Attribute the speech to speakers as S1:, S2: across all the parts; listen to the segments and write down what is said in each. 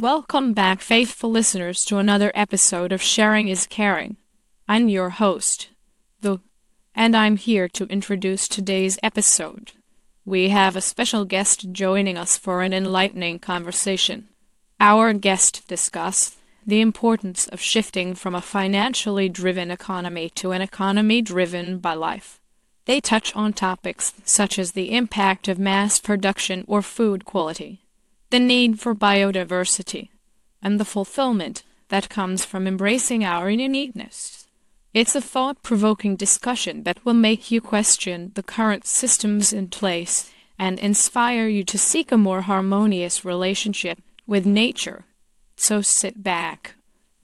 S1: Welcome back, faithful listeners, to another episode of Sharing is Caring. I'm your host, the, and I'm here to introduce today's episode. We have a special guest joining us for an enlightening conversation. Our guest discusses the importance of shifting from a financially driven economy to an economy driven by life. They touch on topics such as the impact of mass production or food quality, the need for biodiversity, and the fulfillment that comes from embracing our uniqueness. It's a thought provoking discussion that will make you question the current systems in place and inspire you to seek a more harmonious relationship with nature. So sit back,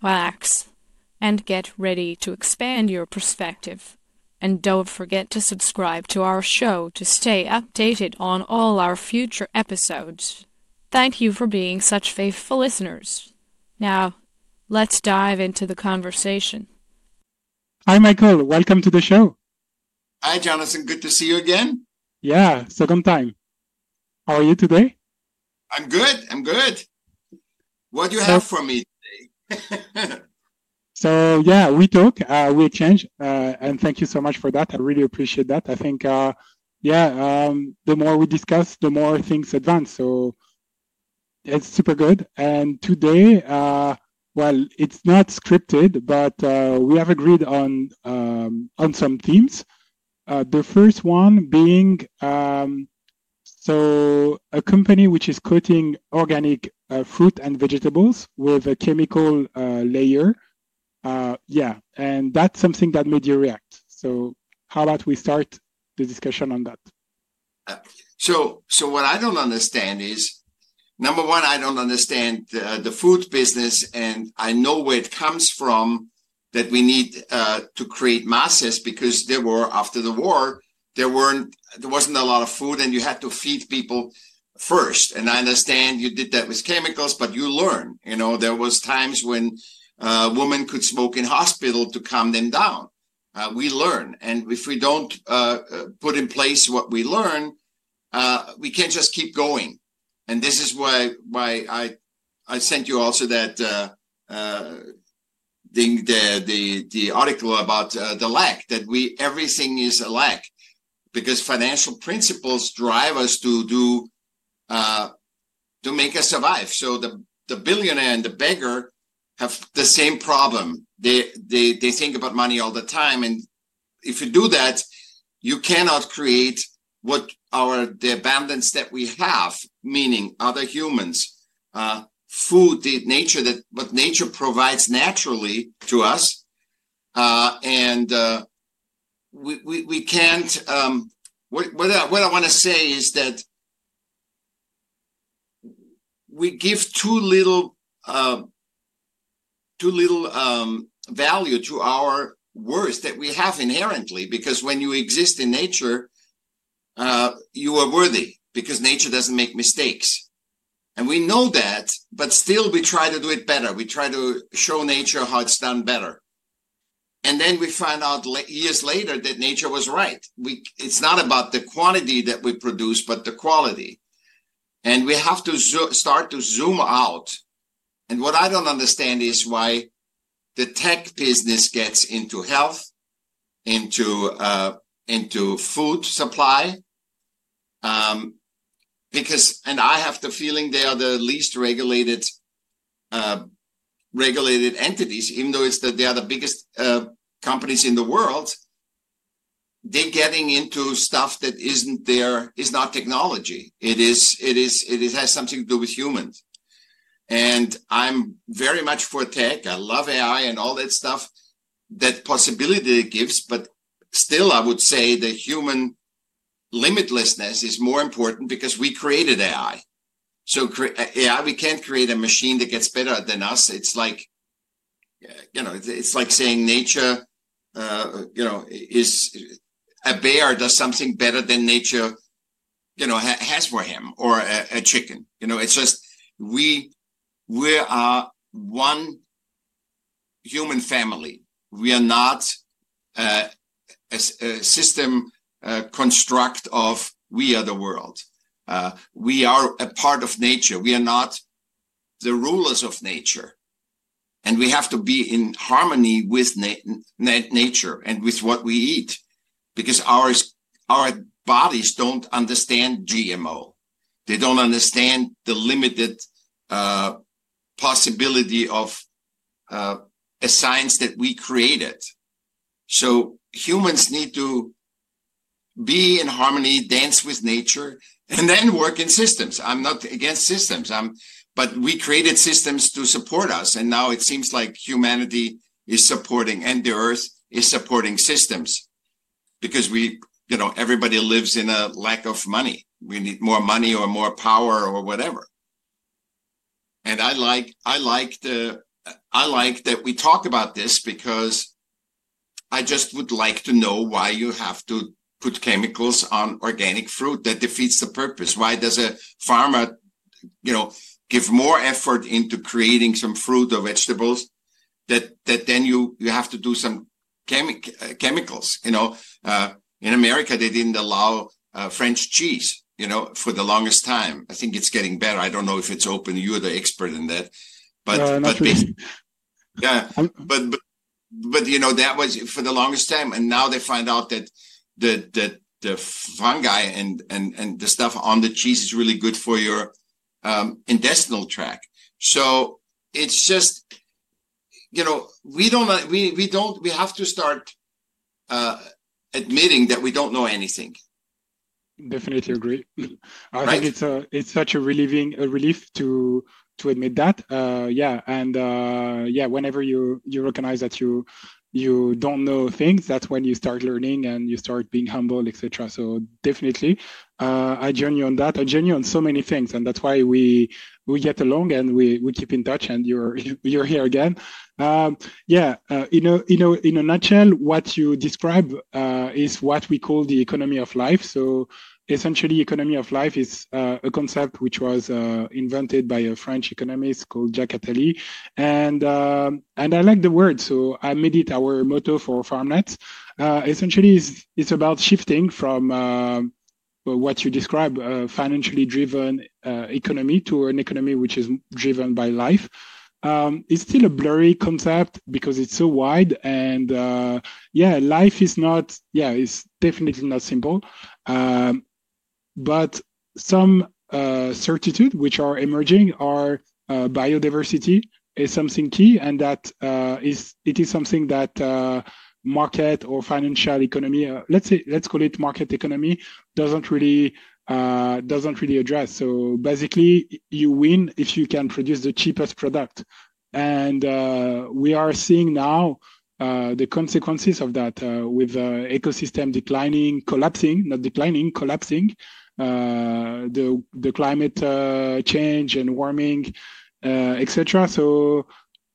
S1: relax, and get ready to expand your perspective. And don't forget to subscribe to our show to stay updated on all our future episodes. Thank you for being such faithful listeners. Now, let's dive into the conversation.
S2: Hi, Michael. Welcome to the show.
S3: Hi, Jonathan. Good to see you again.
S2: Yeah, second time. How are you today?
S3: I'm good. I'm good. What do you so, have for me today?
S2: so yeah, we talk, uh, we exchange, uh, and thank you so much for that. I really appreciate that. I think, uh, yeah, um, the more we discuss, the more things advance. So it's super good. And today, uh, well, it's not scripted, but uh, we have agreed on um, on some themes. Uh, the first one being um, so a company which is coating organic fruit and vegetables with a chemical layer. Uh, yeah, and that's something that made you react. So how about we start the discussion on that?
S3: So, so what I don't understand is number one, I don't understand the food business, and I know where it comes from. That we need uh, to create masses because there were after the war there weren't there wasn't a lot of food, and you had to feed people first. And I understand you did that with chemicals, but you learn. You know, there was times when uh, women could smoke in hospital to calm them down. Uh, we learn, and if we don't uh, uh put in place what we learn, uh, we can't just keep going and this is why why I I sent you also that uh, uh, the, the the the article about the lack that we everything is a lack because financial principles drive us to do to make us survive. So the the billionaire and the beggar have the same problem. They they they think about money all the time, and if you do that, you cannot create what our the abundance that we have, meaning other humans, uh, food, the nature that what nature provides naturally to us, uh, and uh, we, we we can't. Um, what what I, what I want to say is that we give too little uh, too little um, value to our worth that we have inherently because when you exist in nature uh, you are worthy because nature doesn't make mistakes. And we know that, but still we try to do it better. We try to show nature how it's done better. And then we find out years later that nature was right. We, it's not about the quantity that we produce, but the quality. And we have to start to zoom out. And what I don't understand is why the tech business gets into health, into uh, into food supply, um, because and I have the feeling they are the least regulated uh, regulated entities, even though it's that they are the biggest uh, companies in the world. They're getting into stuff that isn't there, is not technology. It is, it is, it is, has something to do with humans. And I'm very much for tech. I love AI and all that stuff, that possibility it gives. But still, I would say the human limitlessness is more important because we created AI. So AI, we can't create a machine that gets better than us. It's like, you know, it's like saying nature, uh, you know, is a bear does something better than nature, you know, ha- has for him or a, a chicken. You know, it's just we we are one human family. We are not uh, a, a system uh, construct of we are the world. Uh, we are a part of nature. We are not the rulers of nature. And we have to be in harmony with na- na- nature and with what we eat because our, our bodies don't understand GMO. They don't understand the limited uh, possibility of uh, a science that we created. So humans need to be in harmony, dance with nature, and then work in systems. I'm not against systems. I'm, but we created systems to support us, and now it seems like humanity is supporting, and the Earth is supporting systems, because we, you know, everybody lives in a lack of money. We need more money or more power or whatever. And I like, I like the, I like that we talk about this because I just would like to know why you have to put chemicals on organic fruit that defeats the purpose. Why does a farmer you know give more effort into creating some fruit or vegetables that that then you you have to do some chemi- chemicals you know? Uh, in america they didn't allow uh, french cheese you know for the longest time i think it's getting better i don't know if it's open you're the expert in that but uh, but really. yeah but but but you know that was for the longest time and now they find out that the the the fungi and and and the stuff on the cheese is really good for your um, intestinal tract. So it's just you know we don't we we don't we have to start uh, admitting that we don't know anything.
S2: Definitely agree. I right? think it's a it's such a relieving a relief to to admit that. Uh, yeah, and uh, yeah, whenever you you recognize that you you don't know things that's when you start learning and you start being humble etc so definitely uh, i join you on that. I join you on so many things and that's why we we get along and we we keep in touch and you're you're here again. Um, yeah uh, in a you know in a nutshell what you describe uh, is what we call the economy of life. So essentially economy of life is uh, a concept which was uh, invented by a French economist called Jacques Attali, and um, and I like the word, so I made it our motto for FarmNet. Uh, essentially, it's, it's about shifting from uh, what you describe, a financially driven uh, economy, to an economy which is driven by life. Um, it's still a blurry concept because it's so wide and uh, yeah life is not yeah it's definitely not simple um, but some uh, certitude which are emerging are uh, biodiversity is something key, and that uh, is it is something that uh, market or financial economy, uh, let's say let's call it market economy, doesn't really uh, doesn't really address. So basically, you win if you can produce the cheapest product, and we are seeing now. Uh, the consequences of that uh, with uh, ecosystem declining, collapsing, not declining, collapsing, uh, the the climate uh, change and warming, uh, etc. So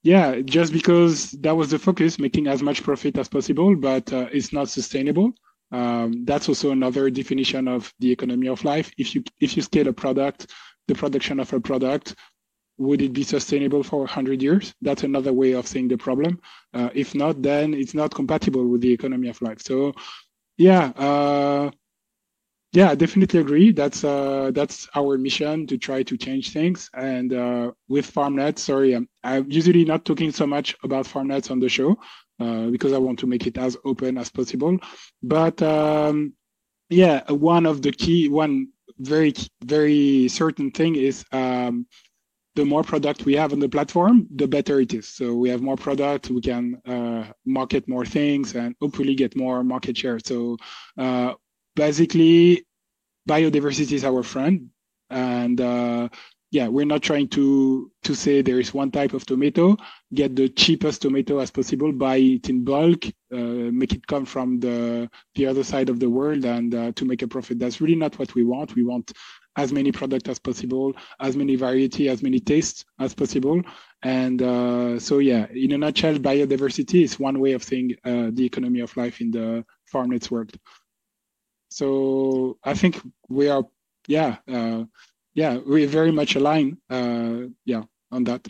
S2: yeah, just because that was the focus, making as much profit as possible, but it's not sustainable. Um, that's also another definition of the economy of life. If you if you scale a product, the production of a product, would it be sustainable for 100 years? That's another way of seeing the problem. Uh, if not, then it's not compatible with the economy of life. So, yeah, uh, yeah, I definitely agree. That's uh, that's our mission to try to change things. And uh, with FarmNet, sorry, I'm, I'm, usually not talking so much about FarmNetz on the show uh, because I want to make it as open as possible. But um, yeah, one of the key, one very very certain thing is um, the more product we have on the platform, the better it is. So we have more product, we can uh, market more things, and hopefully get more market share. So uh, basically biodiversity is our friend. And uh, yeah we're not trying to to say there is one type of tomato. Get the cheapest tomato as possible. Buy it in bulk. Uh, make it come from the the other side of the world and uh, to make a profit. That's really not what we want. We want as many product as possible as many variety as many tastes as possible. And uh, so yeah in a nutshell biodiversity is one way of seeing uh, the economy of life in the FarmNet's world so I think we are, yeah, uh, yeah, we're very much aligned, uh, yeah, on that.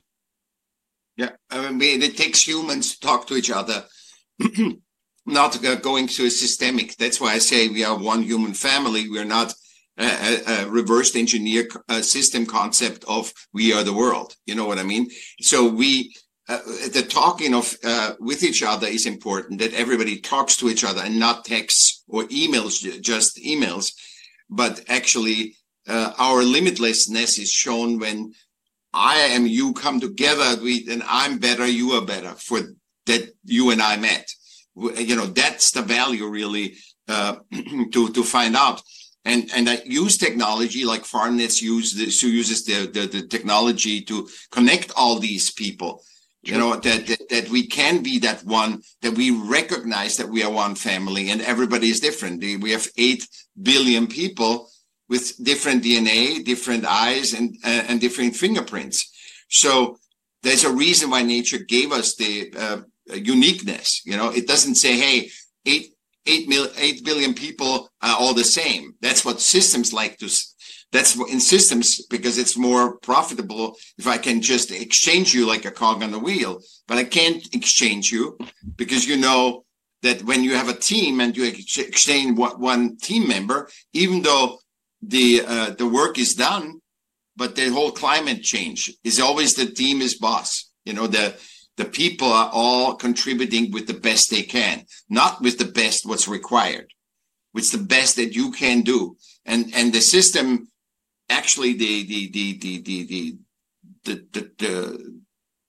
S3: Yeah, I mean, it takes humans to talk to each other, not going to a systemic. That's why I say we are one human family. We're not a, a reversed engineer uh, system concept of we are the world. You know what I mean? So we uh, the talking of uh, with each other is important. That everybody talks to each other and not texts or emails, just emails, but actually uh, our limitlessness is shown when I am you come together. We and I'm better, you are better for that you and I met. You know that's the value really uh, to to find out and and I use technology like who uses the, the, the technology to connect all these people. You know that, that that we can be that one that we recognize that we are one family and everybody is different. We have eight billion people with different DNA, different eyes, and uh, and different fingerprints. So there's a reason why nature gave us the uh, uniqueness. You know, it doesn't say, "Hey, eight eight mil, eight billion people are all the same. That's what systems like to. That's in systems because it's more profitable if I can just exchange you like a cog on the wheel. But I can't exchange you because you know that when you have a team and you exchange one team member, even though the uh, the work is done, but the whole climate change is always the team is boss. You know the the people are all contributing with the best they can, not with the best what's required, with the best that you can do. And and the system, actually, the the the the the the the, the, the,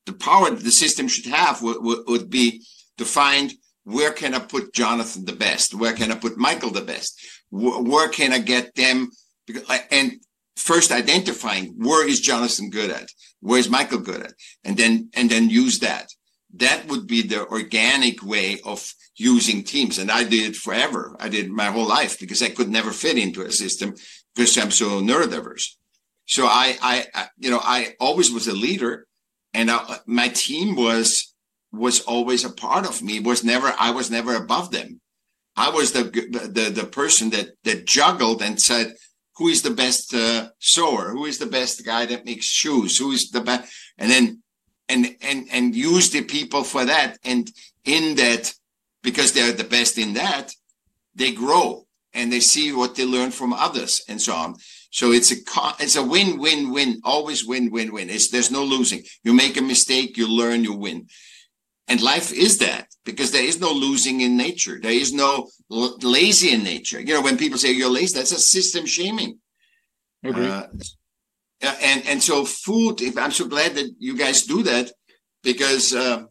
S3: the power that the system should have would, would, would be to find where can I put Jonathan the best? Where can I put Michael the best? Where, where can I get them? And first identifying where is Jonathan good at? Where's Michael good at? And then and then use that. That would be the organic way of using teams. And I did it forever. I did my whole life because I could never fit into a system because I'm so neurodiverse. So I, I, you know, I always was a leader, and I, my team was was always a part of me. Was never I was never above them. I was the the the person that that juggled and said, who is the best uh, sewer who is the best guy that makes shoes who is the best and then and and and use the people for that and in that because they're the best in that they grow and they see what they learn from others and so on so it's a it's a win win win always win win win it's there's no losing you make a mistake you learn you win and life is that because there is no losing in nature. There is no lazy in nature. You know, when people say you're lazy, that's a system shaming.
S2: Agree. Uh,
S3: and and so food. If I'm so glad that you guys do that because uh,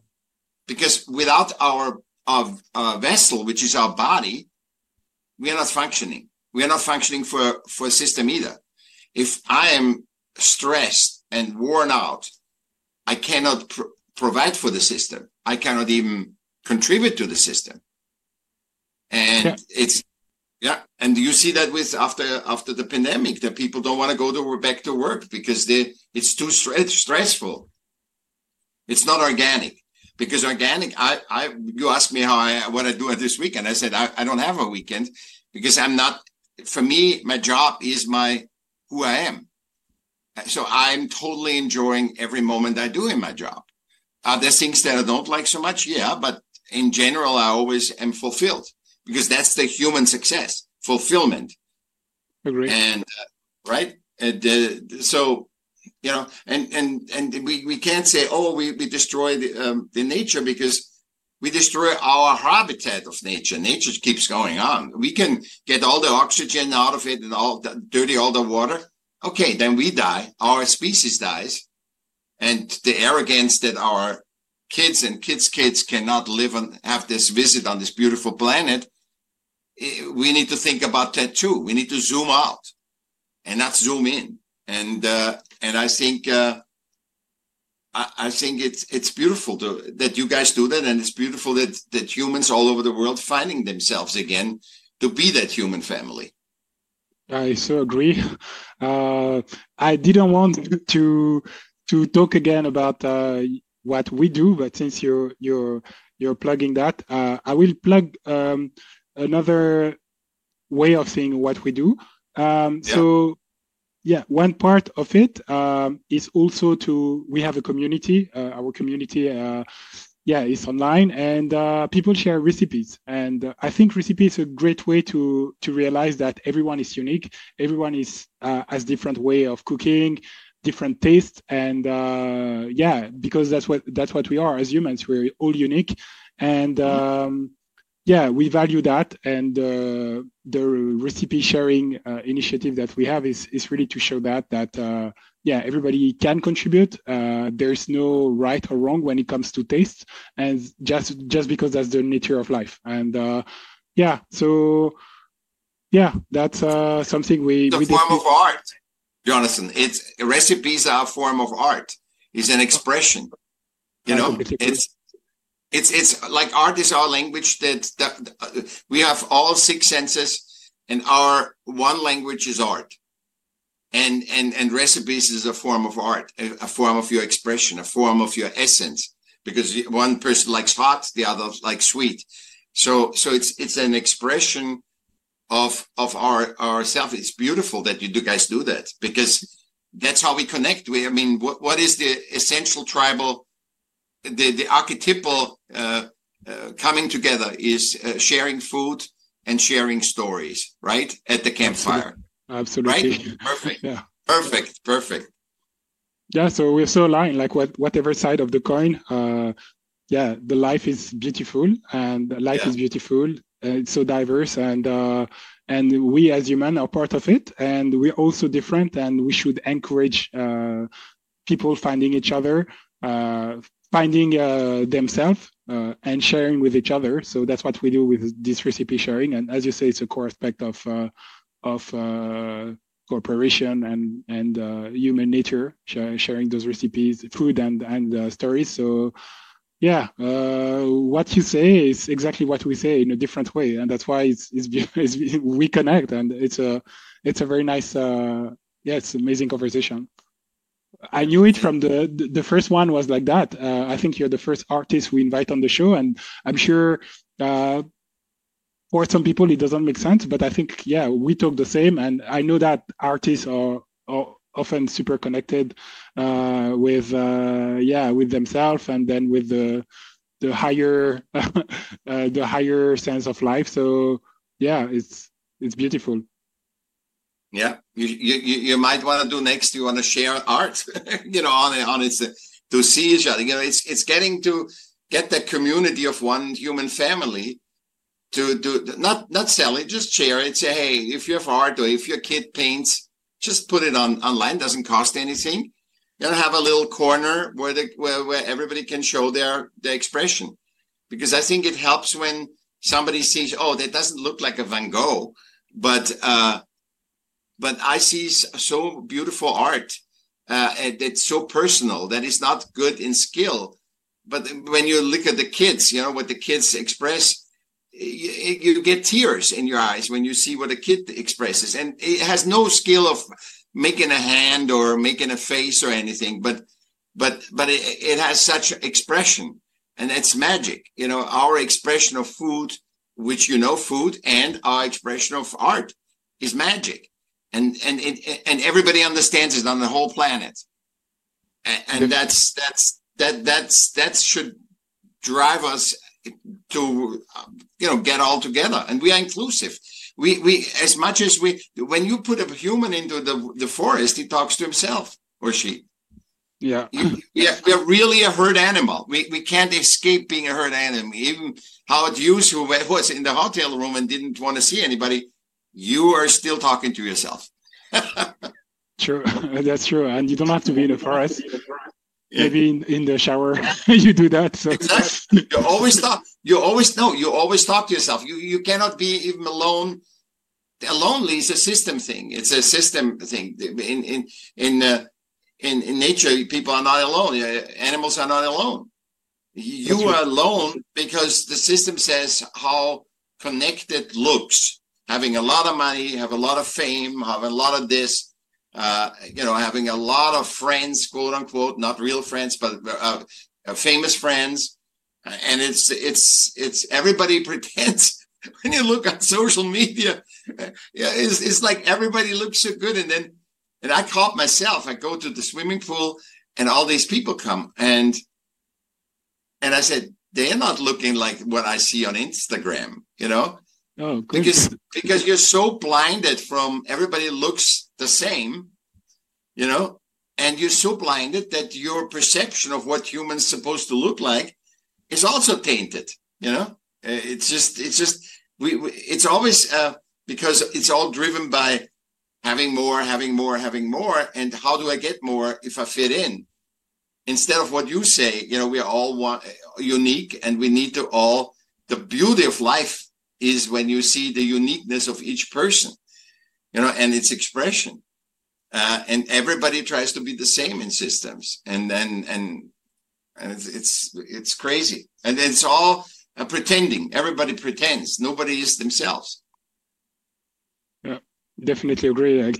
S3: because without our our, our vessel, which is our body, we are not functioning. We are not functioning for for a system either. If I am stressed and worn out, I cannot pr- provide for the system. I cannot even contribute to the system. And yeah. it's yeah, and you see that with after after the pandemic that people don't want to go to back to work because they it's too stressful. It's not organic because organic. I I you asked me how I what I do at this weekend. I said I, I don't have a weekend because I'm not. For me, my job is my who I am. So I'm totally enjoying every moment I do in my job. Are there things that I don't like so much? Yeah, but in general, I always am fulfilled because that's the human success, fulfillment.
S2: Agree.
S3: And uh, right, and, uh, so you know, and and and we, we can't say, oh, we we destroy the um, the nature because we destroy our habitat of nature. Nature keeps going on. We can get all the oxygen out of it and all the, dirty all the water. Okay, then we die. Our species dies and the arrogance that our kids and kids' kids cannot live and have this visit on this beautiful planet, eh, we need to think about that too. We need to zoom out and not zoom in. And uh, and I think uh, I, I, think it's it's beautiful to, that you guys do that, and it's beautiful that that humans all over the world finding themselves again to be that human family.
S2: I so agree. Uh, I didn't want to to talk again about uh, what we do, but since you're you're you're plugging that, uh, I will plug um, another way of seeing what we do. Um, yeah. So yeah, one part of it um, is also to we have a community. Uh, our community uh, yeah, it's online, and uh, people share recipes. And uh, I think recipe is a great way to to realize that everyone is unique. Everyone is uh, has different way of cooking, different tastes, and uh, yeah, because that's what that's what we are as humans. We're all unique, and mm-hmm. um, yeah, we value that. And uh, the recipe sharing uh, initiative that we have is is really to show that that yeah, everybody can contribute. Uh, there's no right or wrong when it comes to taste, and just just because that's the nature of life. And uh, yeah, so yeah, that's uh, something we.
S3: The
S2: we
S3: form of art, Jonathan. It's recipes are a form of art. It's an expression. You know, it's it's it's like art is our language that, that uh, we have all six senses, and our one language is art. And and and recipes is a form of art a, form of your expression a form of your essence because one person likes hot the other likes sweet. So so it's it's an expression of of our ourself. It's beautiful that you do guys do that because that's how we connect. We i mean what, what is the essential tribal the the archetypal uh, uh, coming together is uh, sharing food and sharing stories right at the campfire.
S2: absolutely.
S3: Right? Perfect. Yeah. Perfect perfect.
S2: Yeah so we're so aligned like what whatever side of the coin uh yeah the life is beautiful and life yeah. is beautiful it's so diverse and uh and we as human are part of it and we're also different and we should encourage uh people finding each other uh finding uh, themselves uh, and sharing with each other. So that's what we do with this recipe sharing. And as you say, it's a core aspect of uh, of uh, cooperation and and uh, human nature, sh- sharing those recipes, food and and uh, stories. So yeah, what you say is exactly what we say in a different way, and that's why it's, it's, it's we connect, and it's a it's a very nice, yeah, it's amazing conversation. I knew it from the the first one was like that. Uh, I think you're the first artist we invite on the show, and I'm sure uh, for some people it doesn't make sense but i think yeah we talk the same and i know that artists are, are often super connected uh, with uh, yeah with themselves and then with the the higher uh, the higher sense of life so yeah it's it's beautiful
S3: yeah you you, you might want to do next you want to share art you know on on it to see each other you know it's it's getting to get the community of one human family to do not not sell it, just share it. Say, hey, if you have art or if your kid paints, just put it on online. Doesn't cost anything. You know, have a little corner where the where, where everybody can show their their expression, because I think it helps when somebody sees, oh, that doesn't look like a Van Gogh, but uh, but I see so beautiful art uh, that's so personal that is not good in skill. But when you look at the kids, you know what the kids express you, you get tears in your eyes when you see what a kid expresses. And it has no skill of making a hand or making a face or anything but but but it, it has such expression. And it's magic you know our expression of food which you know food and our expression of art is magic and and it, and everybody understands it on the whole planet. And, and that's that's that that's that should drive us to you know get all together. And we are inclusive. We we as much as we when you put a human into the the forest he talks to himself or she.
S2: Yeah.
S3: Yeah we're really a herd animal. We we can't escape being a herd animal. Even howard hughes who was in the hotel room and didn't want to see anybody you are still talking to yourself.
S2: True. That's true. And you don't have to be in a forest. Maybe in, in the shower you do that so.
S3: Exactly. you always talk you always know you always talk to yourself. You you cannot be even alone. Lonely is a system thing. It's a system thing. In in in uh, in, in nature people are not alone. Animals are not alone. You are alone because the system says how connected looks having a lot of money have a lot of fame have a lot of this uh, you know, having a lot of friends, quote unquote, not real friends, but uh, uh famous friends. And it's it's it's everybody pretends when you look on social media, yeah, it's, it's like everybody looks so good. And then, and I caught myself. I go to the swimming pool, and all these people come, and And I said, they're not looking like what I see on Instagram, you know?
S2: Oh.
S3: Because because you're so blinded from everybody looks the same, you know, and you're so blinded that your perception of what humans supposed to look like is also tainted, you know? It's just it's just we, we it's always uh, because it's all driven by having more, having more, having more. And how do I get more if I fit in? Instead of what you say, you know, we are all one, unique and we need to all, the beauty of life is when you see the uniqueness of each person, you know, and its expression. Uh, and everybody tries to be the same in systems. And then, and, and it's, it's, it's crazy. And it's all uh, pretending. Everybody pretends. Nobody is themselves Yeah,
S2: definitely agree.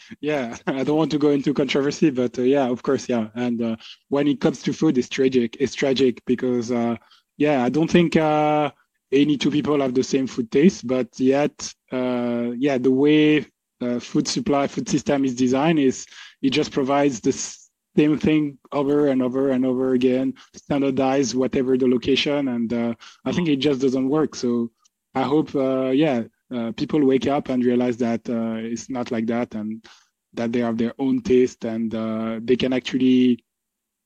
S2: yeah, I don't want to go into controversy, but uh, yeah, of course, yeah. And uh, when it comes to food, it's tragic. It's tragic because uh, yeah, I don't think uh, any two people have the same food taste, but yet, uh, yeah, the way uh, food supply, food system is designed is it just provides the same thing over and over and over again, standardize whatever the location, and I think it just doesn't work. So I hope, yeah, uh, people wake up and realize that uh, it's not like that and that they have their own taste and uh, they can actually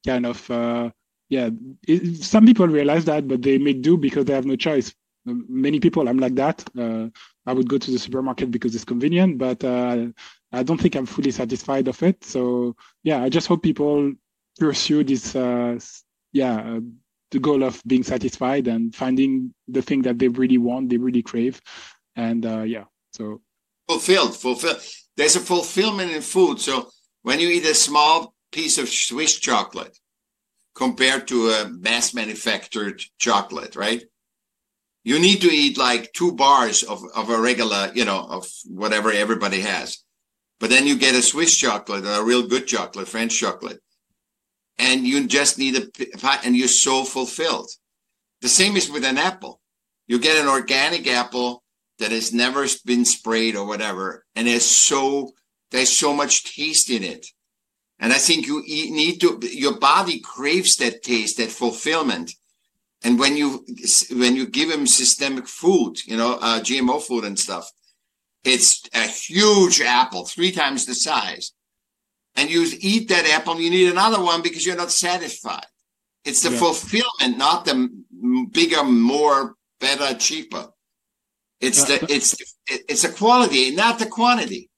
S2: kind of uh, yeah it, some people realize that but they make do because they have no choice. Many people i'm like that. Uh, i would go to the supermarket because it's convenient but i don't think i'm fully satisfied of it. So yeah i just hope people pursue this yeah the goal of being satisfied and finding the thing that they really want they really crave. And uh, yeah so.
S3: Fulfilled fulfilled. There's a fulfillment in food. So when you eat a small piece of swiss chocolate compared to a mass manufactured chocolate right? You need to eat like two bars of, of a regular you know of whatever everybody has. But then you get a swiss chocolate a real good chocolate french chocolate. And you just need a and you're so fulfilled. The same is with an apple. You get an organic apple that has never been sprayed or whatever, and it's so there's so much taste in it. And I think you need to your body craves that taste, that fulfillment. And when you when you give him systemic food, you know, uh, GMO food and stuff, it's a huge apple, three times the size. And you eat that apple, and you need another one because you're not satisfied. It's the yeah. fulfillment, not the bigger, more, better, cheaper. It's the it's it's a quality, not the quantity.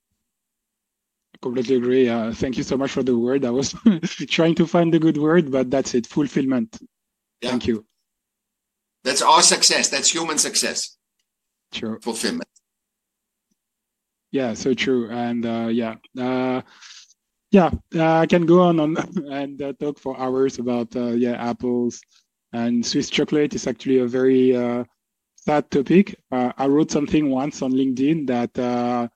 S2: Completely agree. Uh, thank you so much for the word. I was trying to find the good word, but that's it. Fulfillment. Yeah. Thank you.
S3: That's our success. That's human success.
S2: True.
S3: Fulfillment.
S2: Yeah, so true. And uh, yeah, uh, yeah, uh, I can go on, on and uh, talk for hours about uh, yeah apples and Swiss chocolate. is actually a very uh, that topic. Uh, I wrote something once on LinkedIn that, uh,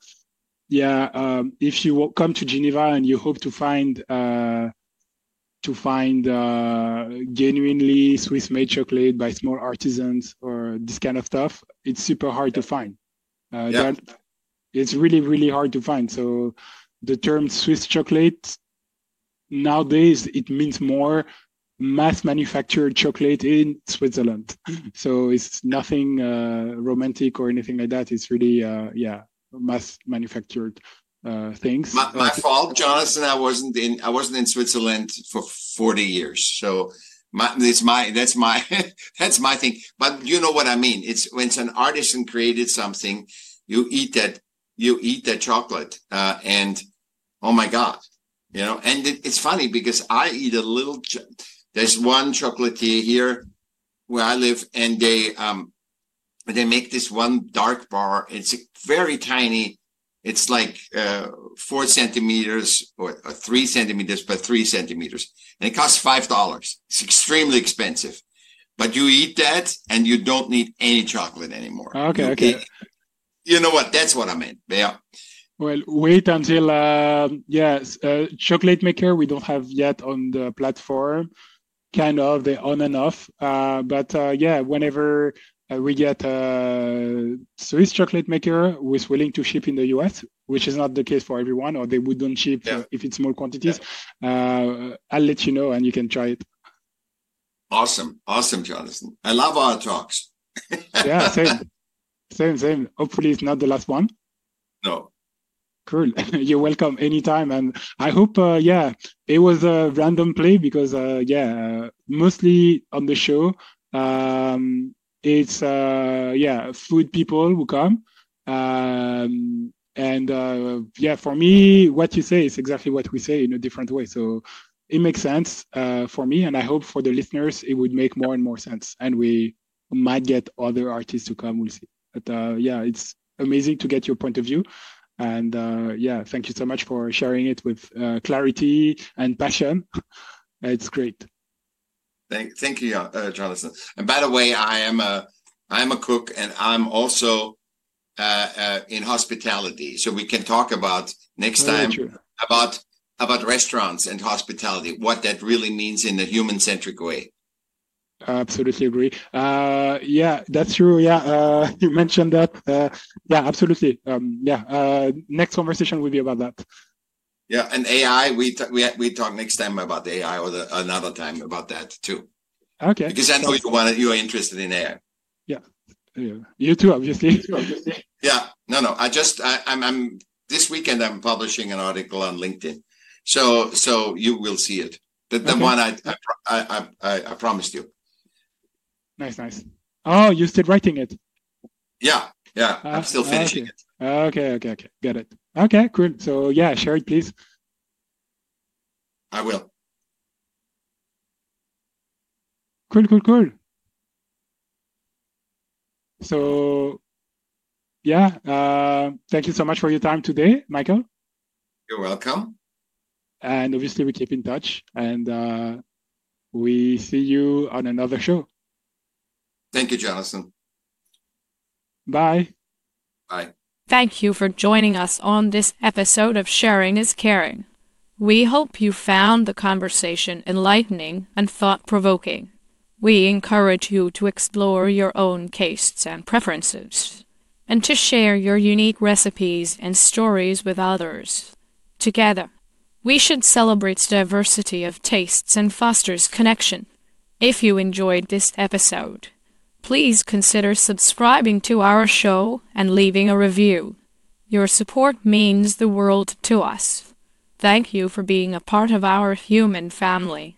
S2: yeah, um, if you come to Geneva and you hope to find uh, to find uh, genuinely Swiss-made chocolate by small artisans or this kind of stuff, it's super hard to find. Uh, yeah. That, it's really, really hard to find. So the term Swiss chocolate nowadays it means more mass manufactured chocolate in Switzerland. So it's nothing uh, romantic or anything like that. It's really, uh, yeah, mass manufactured uh, things.
S3: My, my fault, Jonathan. I wasn't in. I wasn't in Switzerland for forty years. So my, it's my that's my that's my thing. But you know what I mean. It's when it's an artisan created something, you eat that you eat that chocolate, uh, and oh my god, you know. And it, it's funny because I eat a little. There's one chocolatier here where I live, and they um they make this one dark bar. It's very tiny. It's like uh, four centimeters or, or three centimeters by three centimeters, and it costs five dollars. It's extremely expensive, but you eat that, and you don't need any chocolate anymore.
S2: Okay,
S3: you
S2: okay.
S3: you know what? That's what I meant. Yeah.
S2: Well, wait until uh, yes, uh, chocolate maker we don't have yet on the platform kind of the on and off. Uh, but uh, yeah, whenever uh, we get a Swiss chocolate maker who is willing to ship in the US, which is not the case for everyone, or they wouldn't ship yeah. if it's small quantities, yeah. I'll let you know and you can try it.
S3: Awesome. Awesome, Jonathan. I love our talks.
S2: yeah, same. Same, same. Hopefully it's not the last one.
S3: No.
S2: Cool. You're welcome anytime. And I hope, uh, yeah, it was a random play because, uh, yeah, uh, mostly on the show, um, it's, uh, yeah, food people who come. Um, and uh, yeah, for me, what you say is exactly what we say in a different way. So it makes sense uh, for me, and I hope for the listeners it would make more and more sense, and we might get other artists to come. We'll see. But uh, yeah, it's amazing to get your point of view, and uh, yeah, thank you so much for sharing it with uh, clarity and passion. it's great.
S3: Thank, thank you, uh, Jonathan. And by the way, I am a I'm a cook, and I'm also uh, uh, in hospitality. So we can talk about next time about about restaurants and hospitality, what that really means in a human centric way.
S2: I absolutely agree. Uh, yeah, that's true. Yeah, uh, you mentioned that. Uh, yeah, absolutely. Um, yeah, uh, next conversation will be about that.
S3: Yeah, and AI. We t- we we talk next time about AI or the, another time about that too.
S2: Okay.
S3: Because I know you want you are interested in AI.
S2: Yeah. Yeah. You too, obviously.
S3: yeah. No, no. I just I, I'm I'm this weekend I'm publishing an article on LinkedIn, so so you will see it. The, the okay. one I I, I I I promised you.
S2: Nice, nice. Oh, you still writing it?
S3: Yeah, yeah. Uh, I'm still finishing
S2: okay. it. Okay, okay, okay. Get it. Okay, cool. So yeah, share it, please.
S3: I will.
S2: Cool, cool, cool. So, yeah, uh, thank you so much for your time today, Michael.
S3: You're welcome.
S2: And obviously, we keep in touch and uh, we see you on another show.
S3: Thank you, Jonathan.
S2: Bye.
S3: Bye.
S1: Thank you for joining us on this episode of Sharing is Caring. We hope you found the conversation enlightening and thought provoking. We encourage you to explore your own tastes and preferences, and to share your unique recipes and stories with others. Together, we should celebrate diversity of tastes and fosters connection. If you enjoyed this episode, please consider subscribing to our show and leaving a review. Your support means the world to us. Thank you for being a part of our human family.